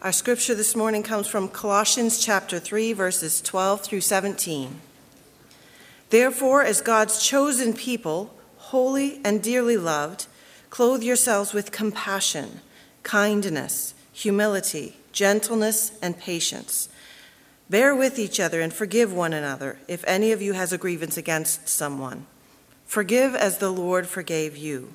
Our scripture this morning comes from Colossians chapter 3, verses 12 through 17. Therefore, as God's chosen people, holy and dearly loved, clothe yourselves with compassion, kindness, humility, gentleness, and patience. Bear with each other and forgive one another if any of you has a grievance against someone. Forgive as the Lord forgave you.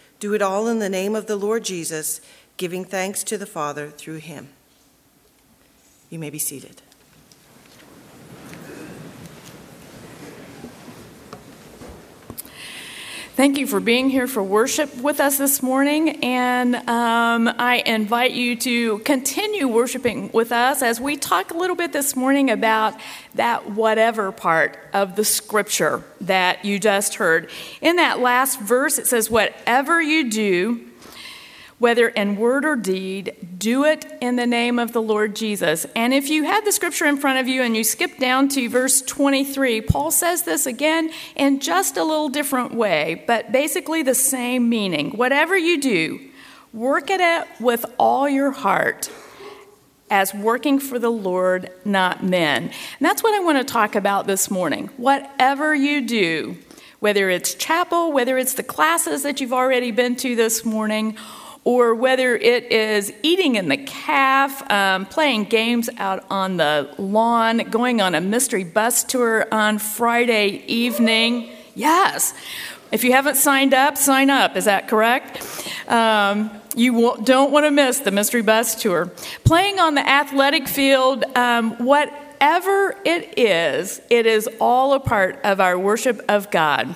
do it all in the name of the Lord Jesus, giving thanks to the Father through him. You may be seated. Thank you for being here for worship with us this morning. And um, I invite you to continue worshiping with us as we talk a little bit this morning about that whatever part of the scripture that you just heard. In that last verse, it says, Whatever you do, whether in word or deed, do it in the name of the Lord Jesus. And if you had the scripture in front of you and you skip down to verse 23, Paul says this again in just a little different way, but basically the same meaning. Whatever you do, work at it with all your heart as working for the Lord, not men. And that's what I want to talk about this morning. Whatever you do, whether it's chapel, whether it's the classes that you've already been to this morning, or whether it is eating in the caf, um, playing games out on the lawn, going on a mystery bus tour on Friday evening. Yes. If you haven't signed up, sign up. Is that correct? Um, you don't want to miss the mystery bus tour. Playing on the athletic field, um, whatever it is, it is all a part of our worship of God.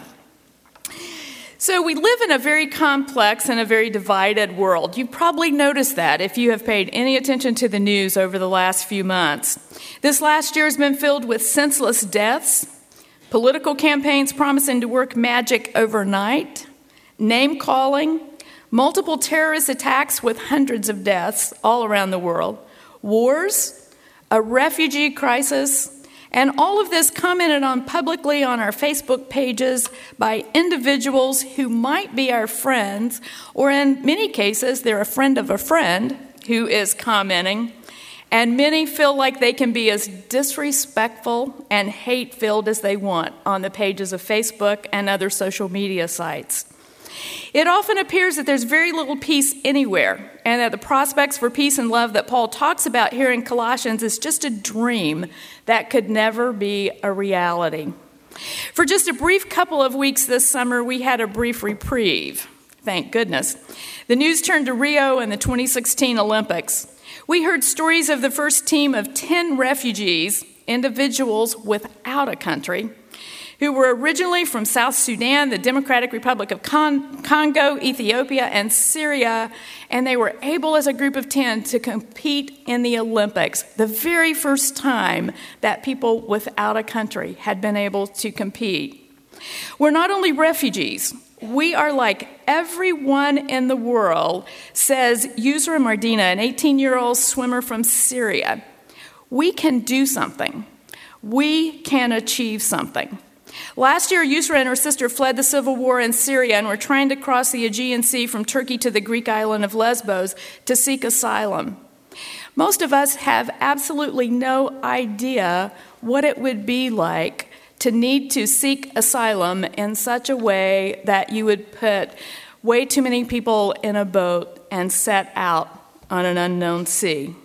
So, we live in a very complex and a very divided world. You've probably noticed that if you have paid any attention to the news over the last few months. This last year has been filled with senseless deaths, political campaigns promising to work magic overnight, name calling, multiple terrorist attacks with hundreds of deaths all around the world, wars, a refugee crisis, and all of this commented on publicly on our Facebook pages by individuals who might be our friends, or in many cases, they're a friend of a friend who is commenting. And many feel like they can be as disrespectful and hate filled as they want on the pages of Facebook and other social media sites. It often appears that there's very little peace anywhere, and that the prospects for peace and love that Paul talks about here in Colossians is just a dream that could never be a reality. For just a brief couple of weeks this summer, we had a brief reprieve. Thank goodness. The news turned to Rio and the 2016 Olympics. We heard stories of the first team of 10 refugees, individuals without a country, who were originally from South Sudan, the Democratic Republic of Con- Congo, Ethiopia, and Syria, and they were able as a group of 10 to compete in the Olympics, the very first time that people without a country had been able to compete. We're not only refugees, we are like everyone in the world, says Yusra Mardini, an 18 year old swimmer from Syria. We can do something. We can achieve something. Last year, Yusra and her sister fled the civil war in Syria and were trying to cross the Aegean Sea from Turkey to the Greek island of Lesbos to seek asylum. Most of us have absolutely no idea what it would be like to need to seek asylum in such a way that you would put way too many people in a boat and set out on an unknown sea.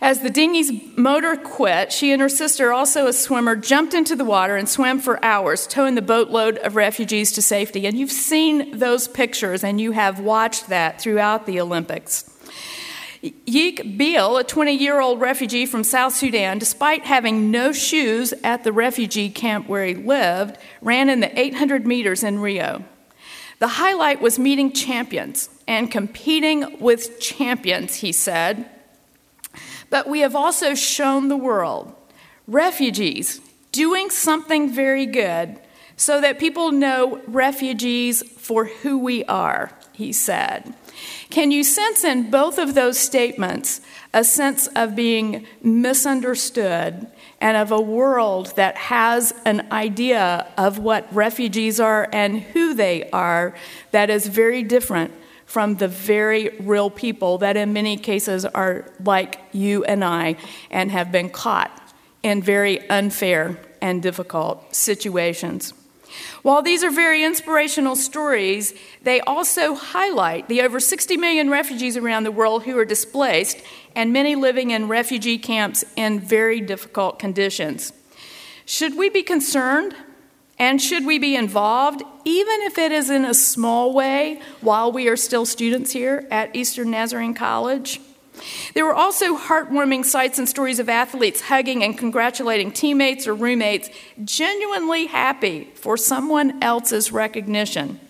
As the dinghy's motor quit, she and her sister, also a swimmer, jumped into the water and swam for hours, towing the boatload of refugees to safety. And you've seen those pictures and you have watched that throughout the Olympics. Yiech Biel, a 20 year old refugee from South Sudan, despite having no shoes at the refugee camp where he lived, ran in the 800 meters in Rio. The highlight was meeting champions and competing with champions, he said. But we have also shown the world refugees doing something very good so that people know refugees for who we are, he said. Can you sense in both of those statements a sense of being misunderstood and of a world that has an idea of what refugees are and who they are that is very different from the very real people that, in many cases, are like you and I and have been caught in very unfair and difficult situations. While these are very inspirational stories, they also highlight the over 60 million refugees around the world who are displaced and many living in refugee camps in very difficult conditions. Should we be concerned and should we be involved, even if it is in a small way, while we are still students here at Eastern Nazarene College? There were also heartwarming sights and stories of athletes hugging and congratulating teammates or roommates, genuinely happy for someone else's recognition.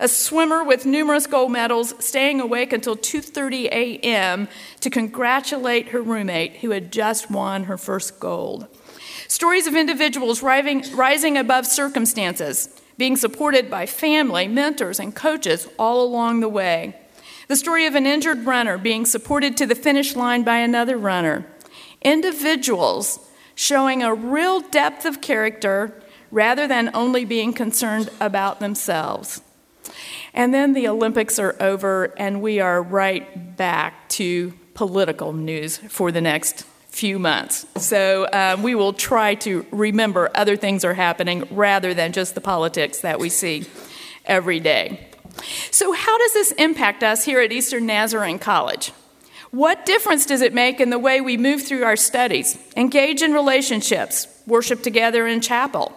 A swimmer with numerous gold medals staying awake until 2:30 a.m. to congratulate her roommate who had just won her first gold. Stories of individuals rising, above circumstances, being supported by family, mentors, and coaches all along the way. The story of an injured runner being supported to the finish line by another runner. Individuals showing a real depth of character rather than only being concerned about themselves. And then the Olympics are over, and we are right back to political news for the next few months. So um, we will try to remember other things are happening rather than just the politics that we see every day. So, how does this impact us here at Eastern Nazarene College? What difference does it make in the way we move through our studies, engage in relationships, worship together in chapel?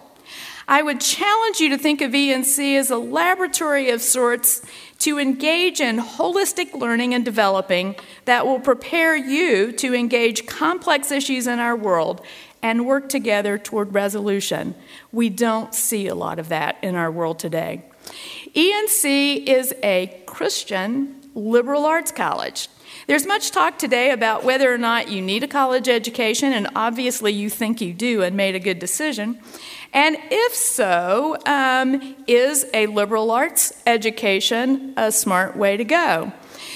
I would challenge you to think of ENC as a laboratory of sorts to engage in holistic learning and developing that will prepare you to engage complex issues in our world and work together toward resolution. We don't see a lot of that in our world today. ENC is a Christian liberal arts college. There's much talk today about whether or not you need a college education, and obviously you think you do and made a good decision. And if so, um, is a liberal arts education a smart way to go?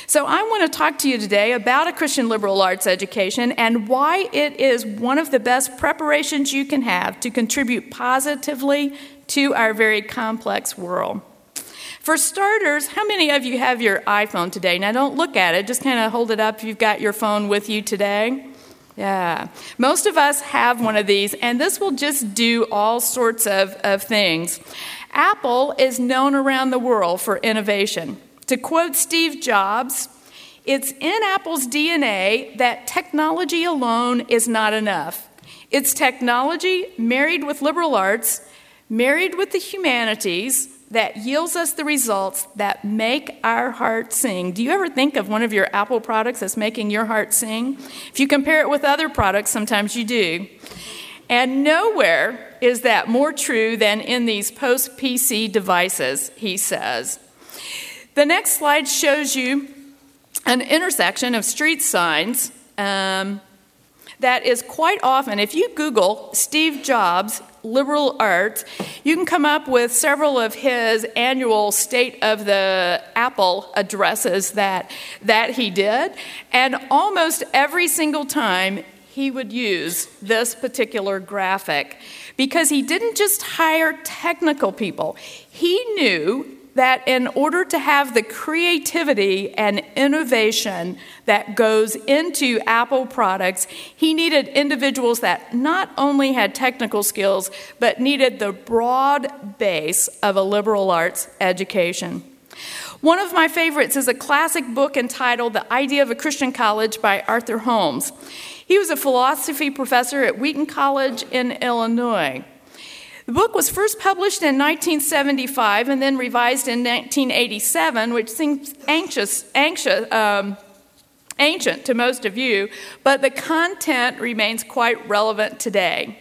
So, I want to talk to you today about a Christian liberal arts education and why it is one of the best preparations you can have to contribute positively to our very complex world. For starters, how many of you have your iPhone today? Now, don't look at it, just kind of hold it up if you've got your phone with you today. Yeah. Most of us have one of these, and this will just do all sorts of, of things. Apple is known around the world for innovation. To quote Steve Jobs, it's in Apple's DNA that technology alone is not enough. It's technology married with liberal arts, married with the humanities, that yields us the results that make our heart sing. Do you ever think of one of your Apple products as making your heart sing? If you compare it with other products, sometimes you do. And nowhere is that more true than in these post PC devices, he says. The next slide shows you an intersection of street signs um, that is quite often, if you Google Steve Jobs liberal arts, you can come up with several of his annual State of the Apple addresses that, that he did. And almost every single time, he would use this particular graphic because he didn't just hire technical people, he knew that in order to have the creativity and innovation that goes into Apple products, he needed individuals that not only had technical skills, but needed the broad base of a liberal arts education. One of my favorites is a classic book entitled The Idea of a Christian College by Arthur Holmes. He was a philosophy professor at Wheaton College in Illinois. The book was first published in 1975 and then revised in 1987, which seems anxious, anxious, um, ancient to most of you, but the content remains quite relevant today.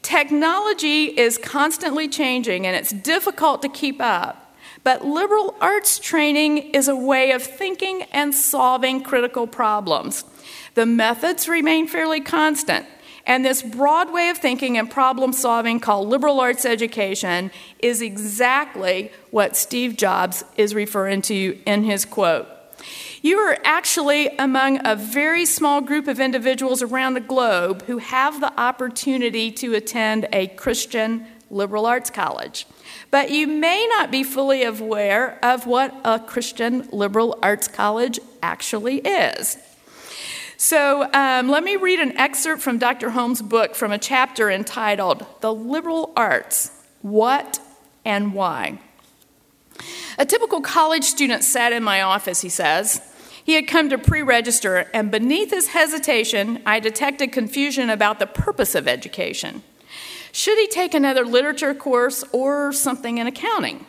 Technology is constantly changing and it's difficult to keep up, but liberal arts training is a way of thinking and solving critical problems. The methods remain fairly constant. And this broad way of thinking and problem solving called liberal arts education is exactly what Steve Jobs is referring to in his quote. You are actually among a very small group of individuals around the globe who have the opportunity to attend a Christian liberal arts college. But you may not be fully aware of what a Christian liberal arts college actually is. So um, let me read an excerpt from Dr. Holmes' book from a chapter entitled The Liberal Arts What and Why. A typical college student sat in my office, he says. He had come to pre register, and beneath his hesitation, I detected confusion about the purpose of education. Should he take another literature course or something in accounting?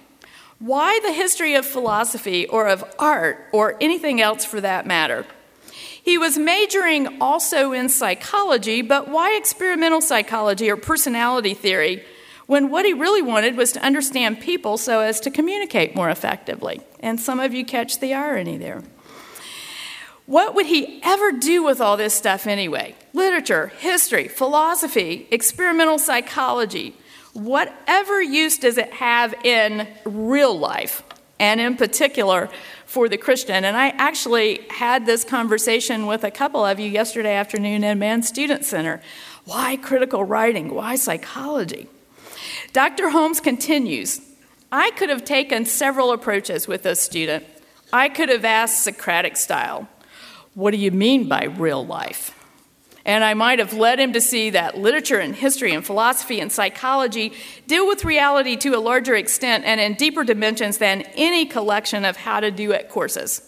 Why the history of philosophy or of art or anything else for that matter? He was majoring also in psychology, but why experimental psychology or personality theory when what he really wanted was to understand people so as to communicate more effectively? And some of you catch the irony there. What would he ever do with all this stuff anyway? Literature, history, philosophy, experimental psychology. Whatever use does it have in real life? And in particular, for the Christian. And I actually had this conversation with a couple of you yesterday afternoon in Mann Student Center. Why critical writing? Why psychology? Dr. Holmes continues I could have taken several approaches with this student. I could have asked Socratic style what do you mean by real life? And I might have led him to see that literature and history and philosophy and psychology deal with reality to a larger extent and in deeper dimensions than any collection of how to do it courses.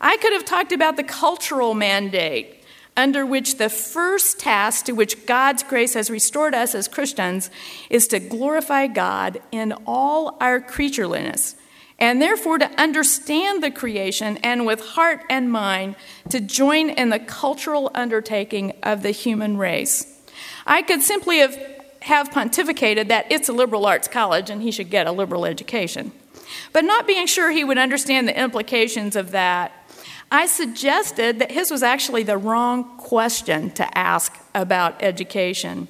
I could have talked about the cultural mandate under which the first task to which God's grace has restored us as Christians is to glorify God in all our creatureliness and therefore to understand the creation and with heart and mind to join in the cultural undertaking of the human race. I could simply have, have pontificated that it's a liberal arts college and he should get a liberal education. But not being sure he would understand the implications of that, I suggested that his was actually the wrong question to ask about education.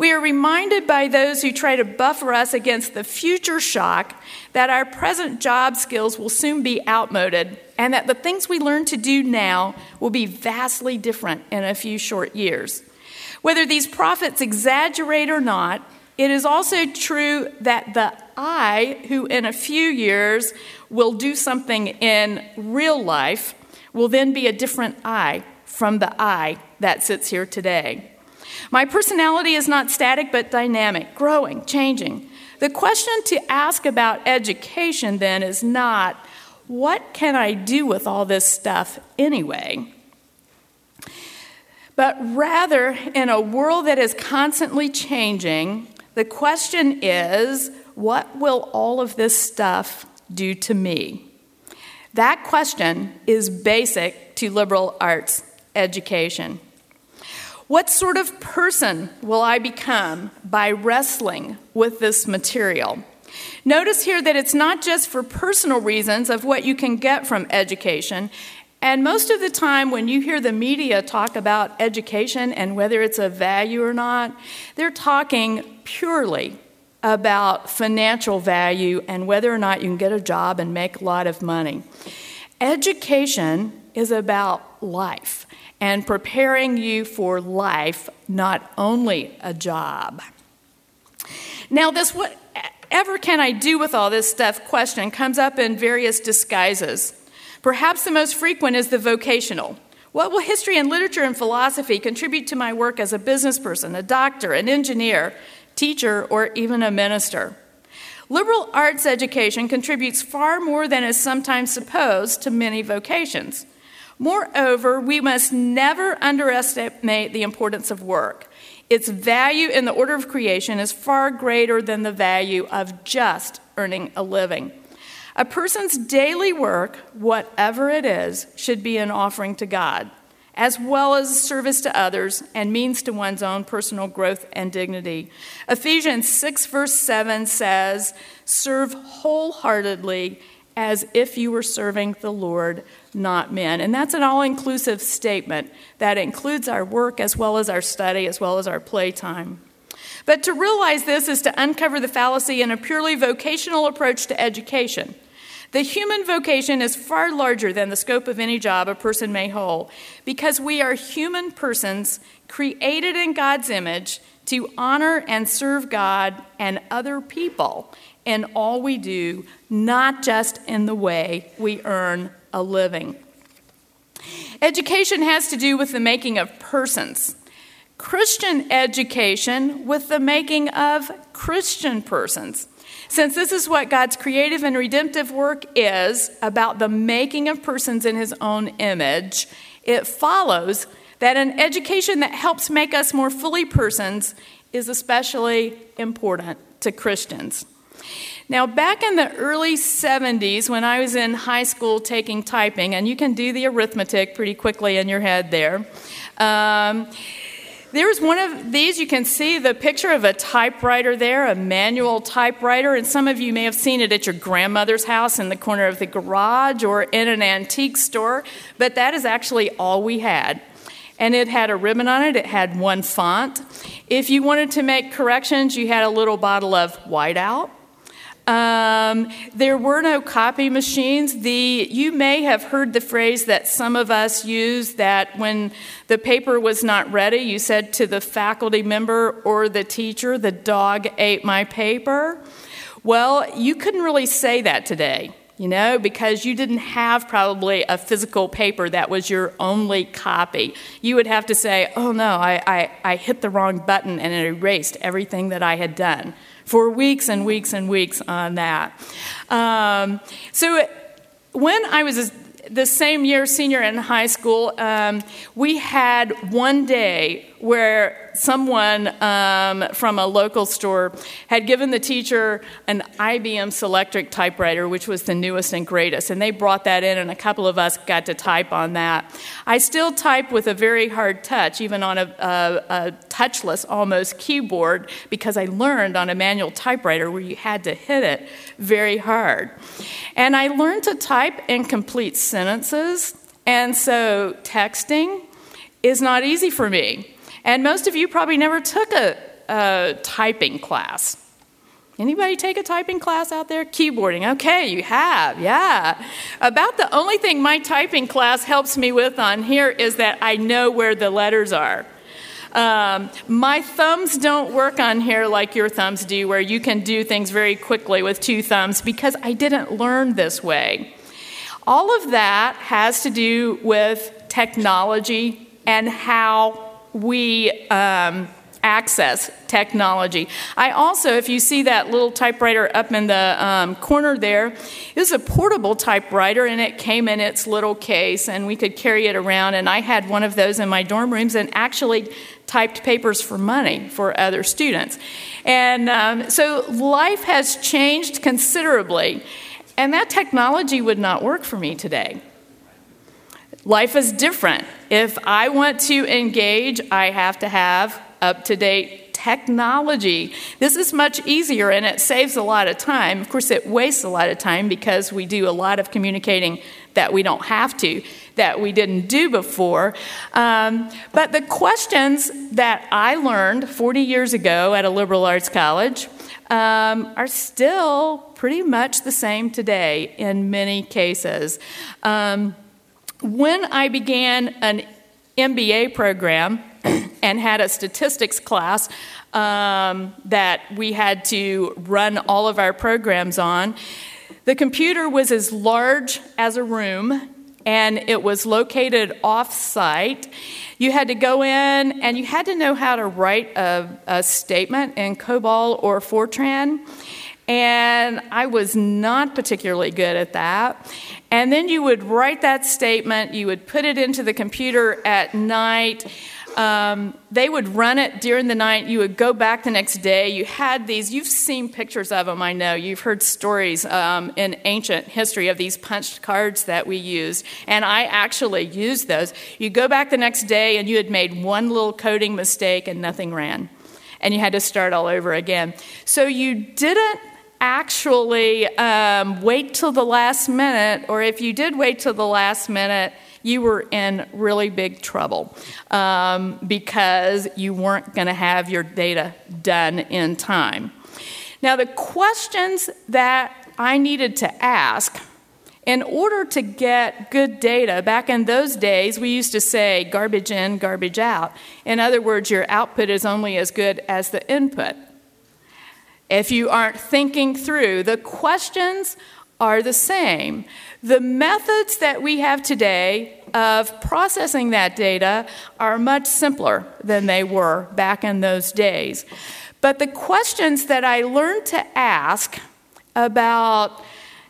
We are reminded by those who try to buffer us against the future shock that our present job skills will soon be outmoded and that the things we learn to do now will be vastly different in a few short years. Whether these prophets exaggerate or not, it is also true that the I, who in a few years will do something in real life, will then be a different I from the I that sits here today. My personality is not static but dynamic, growing, changing. The question to ask about education then is not, what can I do with all this stuff anyway? But rather, in a world that is constantly changing, the question is, what will all of this stuff do to me? That question is basic to liberal arts education. What sort of person will I become by wrestling with this material? Notice here that it's not just for personal reasons of what you can get from education. And most of the time, when you hear the media talk about education and whether it's a value or not, they're talking purely about financial value and whether or not you can get a job and make a lot of money. Education is about life and preparing you for life, not only a job. Now, this whatever can I do with all this stuff question comes up in various disguises. Perhaps the most frequent is the vocational. What will history and literature and philosophy contribute to my work as a business person, a doctor, an engineer, teacher, or even a minister? Liberal arts education contributes far more than is sometimes supposed to many vocations. Moreover, we must never underestimate the importance of work. Its value in the order of creation is far greater than the value of just earning a living. A person's daily work, whatever it is, should be an offering to God, as well as service to others and means to one's own personal growth and dignity. Ephesians 6, verse 7 says, Serve wholeheartedly as if you were serving the Lord, not men. And that's an all inclusive statement that includes our work as well as our study, as well as our playtime. But to realize this is to uncover the fallacy in a purely vocational approach to education. The human vocation is far larger than the scope of any job a person may hold because we are human persons created in God's image to honor and serve God and other people in all we do, not just in the way we earn a living. Education has to do with the making of persons. Christian education with the making of Christian persons. Since this is what God's creative and redemptive work is about the making of persons in his own image, it follows that an education that helps make us more fully persons is especially important to Christians. Now, back in the early 70s, when I was in high school taking typing, and you can do the arithmetic pretty quickly in your head there. Um, there's one of these, you can see the picture of a typewriter there, a manual typewriter, and some of you may have seen it at your grandmother's house in the corner of the garage or in an antique store, but that is actually all we had. And it had a ribbon on it, it had one font. If you wanted to make corrections, you had a little bottle of whiteout um, there were no copy machines. The, you may have heard the phrase that some of us use that when the paper was not ready, you said to the faculty member or the teacher, the dog ate my paper. Well, you couldn't really say that today, you know, because you didn't have probably a physical paper that was your only copy. You would have to say, oh no, I, I, I hit the wrong button and it erased everything that I had done for weeks and weeks and weeks on that. Um, so when I was the same year, senior in high school, um, we had one day where someone um, from a local store had given the teacher an IBM Selectric typewriter, which was the newest and greatest, and they brought that in, and a couple of us got to type on that. I still type with a very hard touch, even on a, a, a touchless almost keyboard, because I learned on a manual typewriter where you had to hit it very hard. And I learned to type in complete sentences, and so texting is not easy for me. And most of you probably never took a, a typing class. Anybody take a typing class out there? Keyboarding. Okay, you have. Yeah. About the only thing my typing class helps me with on here is that I know where the letters are. Um, my thumbs don't work on here like your thumbs do, where you can do things very quickly with two thumbs, because I didn't learn this way. All of that has to do with technology and how we um, access technology. I also, if you see that little typewriter up in the um, corner there, it was a portable typewriter and it came in its little case and we could carry it around. And I had one of those in my dorm rooms and actually typed papers for money for other students. And um, so life has changed considerably. And that technology would not work for me today. Life is different. If I want to engage, I have to have up to date technology. This is much easier and it saves a lot of time. Of course, it wastes a lot of time because we do a lot of communicating that we don't have to, that we didn't do before. Um, but the questions that I learned 40 years ago at a liberal arts college um, are still pretty much the same today in many cases. Um, when I began an MBA program and had a statistics class um, that we had to run all of our programs on, the computer was as large as a room and it was located off site. You had to go in and you had to know how to write a, a statement in COBOL or Fortran. And I was not particularly good at that. And then you would write that statement, you would put it into the computer at night. Um, they would run it during the night. You would go back the next day. You had these, you've seen pictures of them, I know. You've heard stories um, in ancient history of these punched cards that we used. And I actually used those. You go back the next day and you had made one little coding mistake and nothing ran. And you had to start all over again. So you didn't actually um, wait till the last minute, or if you did wait till the last minute, you were in really big trouble um, because you weren't going to have your data done in time. Now, the questions that I needed to ask in order to get good data, back in those days, we used to say garbage in, garbage out. In other words, your output is only as good as the input. If you aren't thinking through, the questions are the same. The methods that we have today of processing that data are much simpler than they were back in those days. But the questions that I learned to ask about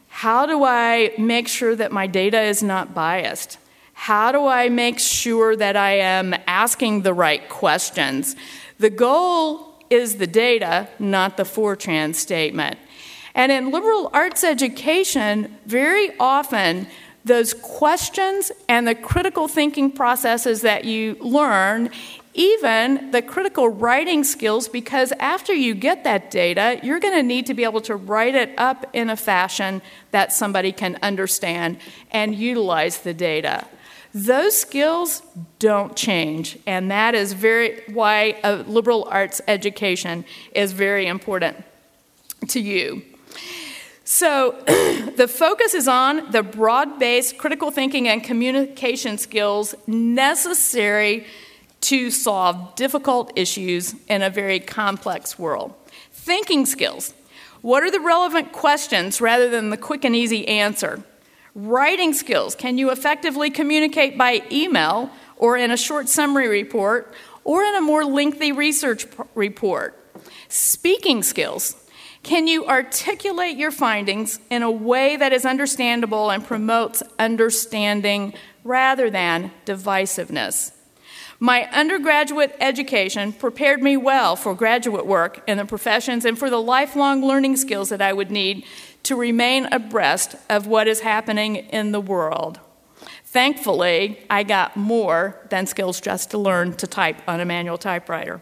how do I make sure that my data is not biased? How do I make sure that I am asking the right questions? The goal is the data, not the Fortran statement. And in liberal arts education, very often those questions and the critical thinking processes that you learn, even the critical writing skills, because after you get that data, you're going to need to be able to write it up in a fashion that somebody can understand and utilize the data. Those skills don't change, and that is very why a liberal arts education is very important to you. So, the focus is on the broad based critical thinking and communication skills necessary to solve difficult issues in a very complex world. Thinking skills. What are the relevant questions rather than the quick and easy answer? Writing skills. Can you effectively communicate by email or in a short summary report or in a more lengthy research report? Speaking skills. Can you articulate your findings in a way that is understandable and promotes understanding rather than divisiveness? My undergraduate education prepared me well for graduate work in the professions and for the lifelong learning skills that I would need to remain abreast of what is happening in the world. Thankfully, I got more than skills just to learn to type on a manual typewriter.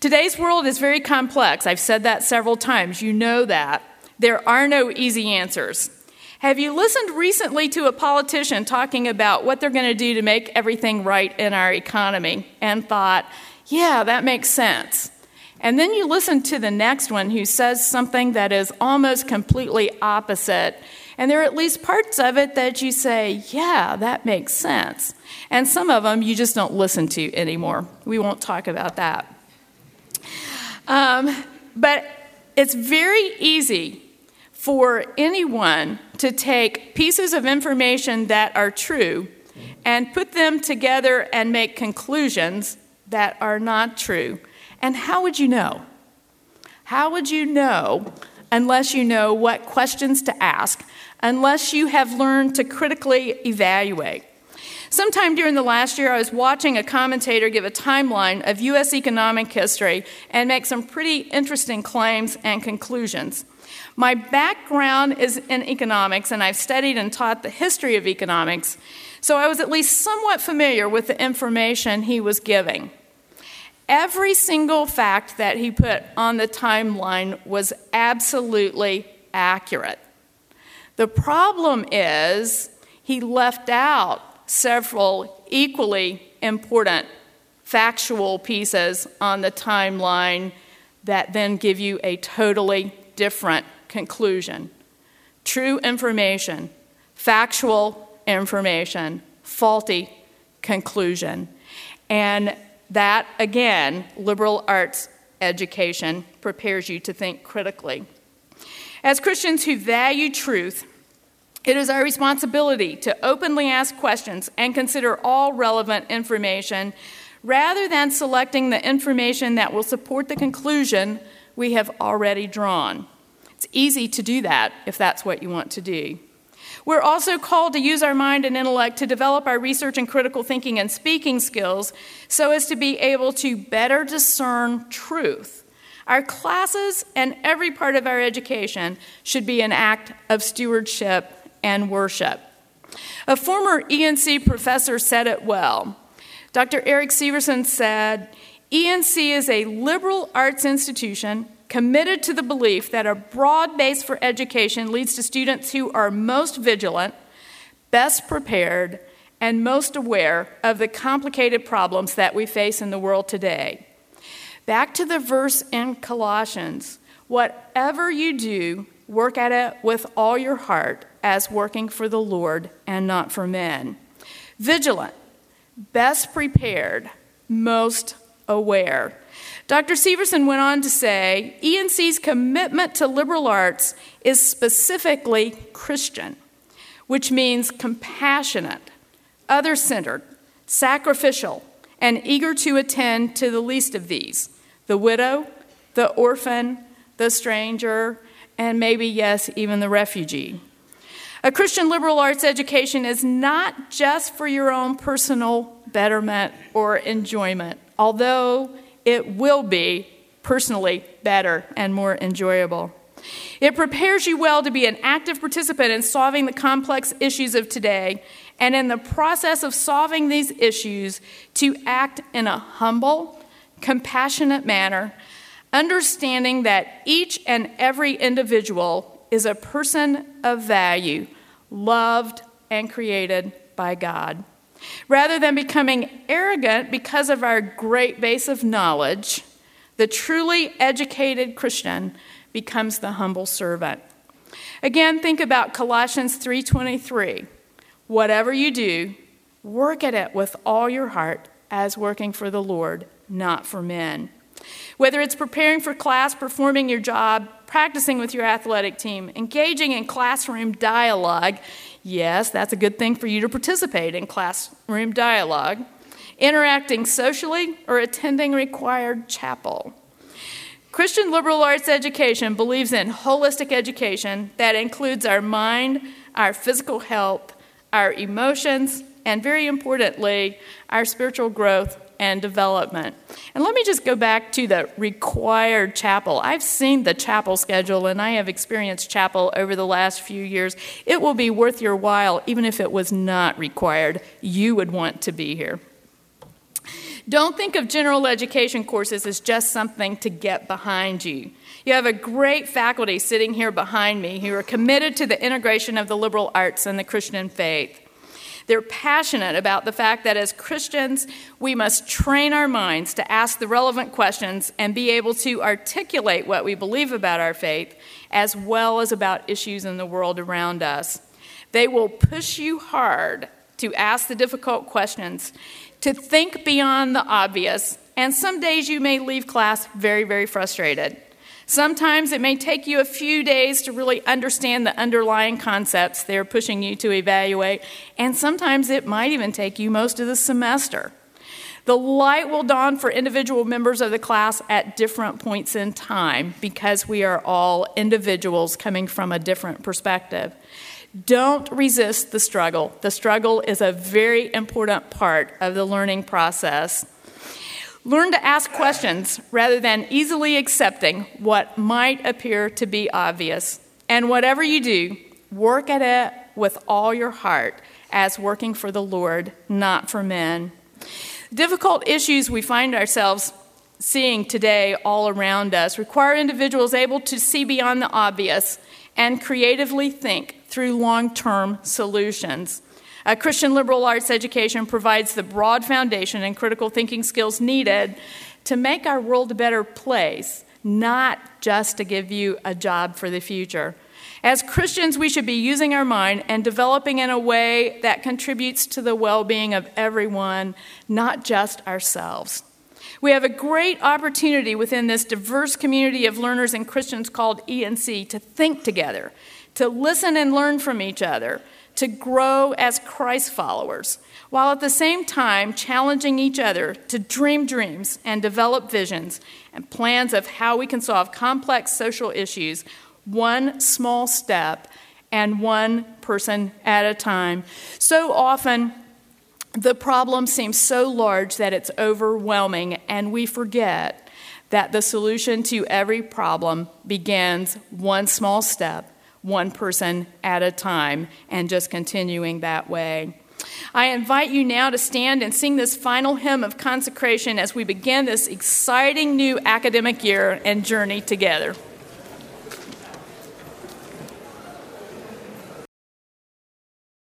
Today's world is very complex. I've said that several times. You know that. There are no easy answers. Have you listened recently to a politician talking about what they're going to do to make everything right in our economy and thought, yeah, that makes sense? And then you listen to the next one who says something that is almost completely opposite. And there are at least parts of it that you say, yeah, that makes sense. And some of them you just don't listen to anymore. We won't talk about that. Um, but it's very easy for anyone to take pieces of information that are true and put them together and make conclusions that are not true. And how would you know? How would you know unless you know what questions to ask, unless you have learned to critically evaluate? Sometime during the last year, I was watching a commentator give a timeline of U.S. economic history and make some pretty interesting claims and conclusions. My background is in economics, and I've studied and taught the history of economics, so I was at least somewhat familiar with the information he was giving. Every single fact that he put on the timeline was absolutely accurate. The problem is he left out several equally important factual pieces on the timeline that then give you a totally different conclusion. True information, factual information, faulty conclusion. And that, again, liberal arts education prepares you to think critically. As Christians who value truth, it is our responsibility to openly ask questions and consider all relevant information rather than selecting the information that will support the conclusion we have already drawn. It's easy to do that if that's what you want to do. We're also called to use our mind and intellect to develop our research and critical thinking and speaking skills so as to be able to better discern truth. Our classes and every part of our education should be an act of stewardship and worship. A former ENC professor said it well. Dr. Eric Severson said, ENC is a liberal arts institution committed to the belief that a broad base for education leads to students who are most vigilant, best prepared, and most aware of the complicated problems that we face in the world today. Back to the verse in Colossians whatever you do, work at it with all your heart as working for the Lord and not for men. Vigilant, best prepared, most aware. Dr. Severson went on to say ENC's commitment to liberal arts is specifically Christian, which means compassionate, other centered, sacrificial, and eager to attend to the least of these the widow, the orphan, the stranger, and maybe, yes, even the refugee. A Christian liberal arts education is not just for your own personal betterment or enjoyment, although it will be personally better and more enjoyable. It prepares you well to be an active participant in solving the complex issues of today, and in the process of solving these issues, to act in a humble, compassionate manner, understanding that each and every individual is a person of value, loved and created by God. Rather than becoming arrogant because of our great base of knowledge, the truly educated Christian becomes the humble servant. Again, think about Colossians 3:23. Whatever you do, work at it with all your heart as working for the Lord, not for men. Whether it's preparing for class, performing your job, practicing with your athletic team, engaging in classroom dialogue, yes, that's a good thing for you to participate in classroom dialogue, interacting socially, or attending required chapel. Christian liberal arts education believes in holistic education that includes our mind, our physical health, our emotions, and very importantly, our spiritual growth and development. And let me just go back to the required chapel. I've seen the chapel schedule and I have experienced chapel over the last few years. It will be worth your while, even if it was not required. You would want to be here. Don't think of general education courses as just something to get behind you. You have a great faculty sitting here behind me who are committed to the integration of the liberal arts and the Christian faith. They're passionate about the fact that as Christians, we must train our minds to ask the relevant questions and be able to articulate what we believe about our faith, as well as about issues in the world around us. They will push you hard to ask the difficult questions, to think beyond the obvious, and some days you may leave class very, very frustrated. Sometimes it may take you a few days to really understand the underlying concepts they're pushing you to evaluate, and sometimes it might even take you most of the semester. The light will dawn for individual members of the class at different points in time because we are all individuals coming from a different perspective. Don't resist the struggle. The struggle is a very important part of the learning process. Learn to ask questions rather than easily accepting what might appear to be obvious. And whatever you do, work at it with all your heart as working for the Lord, not for men. Difficult issues we find ourselves seeing today all around us require individuals able to see beyond the obvious and creatively think through long term solutions. A Christian liberal arts education provides the broad foundation and critical thinking skills needed to make our world a better place, not just to give you a job for the future. As Christians, we should be using our mind and developing in a way that contributes to the well being of everyone, not just ourselves. We have a great opportunity within this diverse community of learners and Christians called ENC to think together, to listen and learn from each other, to grow as Christ followers, while at the same time challenging each other to dream dreams and develop visions and plans of how we can solve complex social issues one small step and one person at a time. So often, the problem seems so large that it's overwhelming, and we forget that the solution to every problem begins one small step one person at a time and just continuing that way. I invite you now to stand and sing this final hymn of consecration as we begin this exciting new academic year and journey together.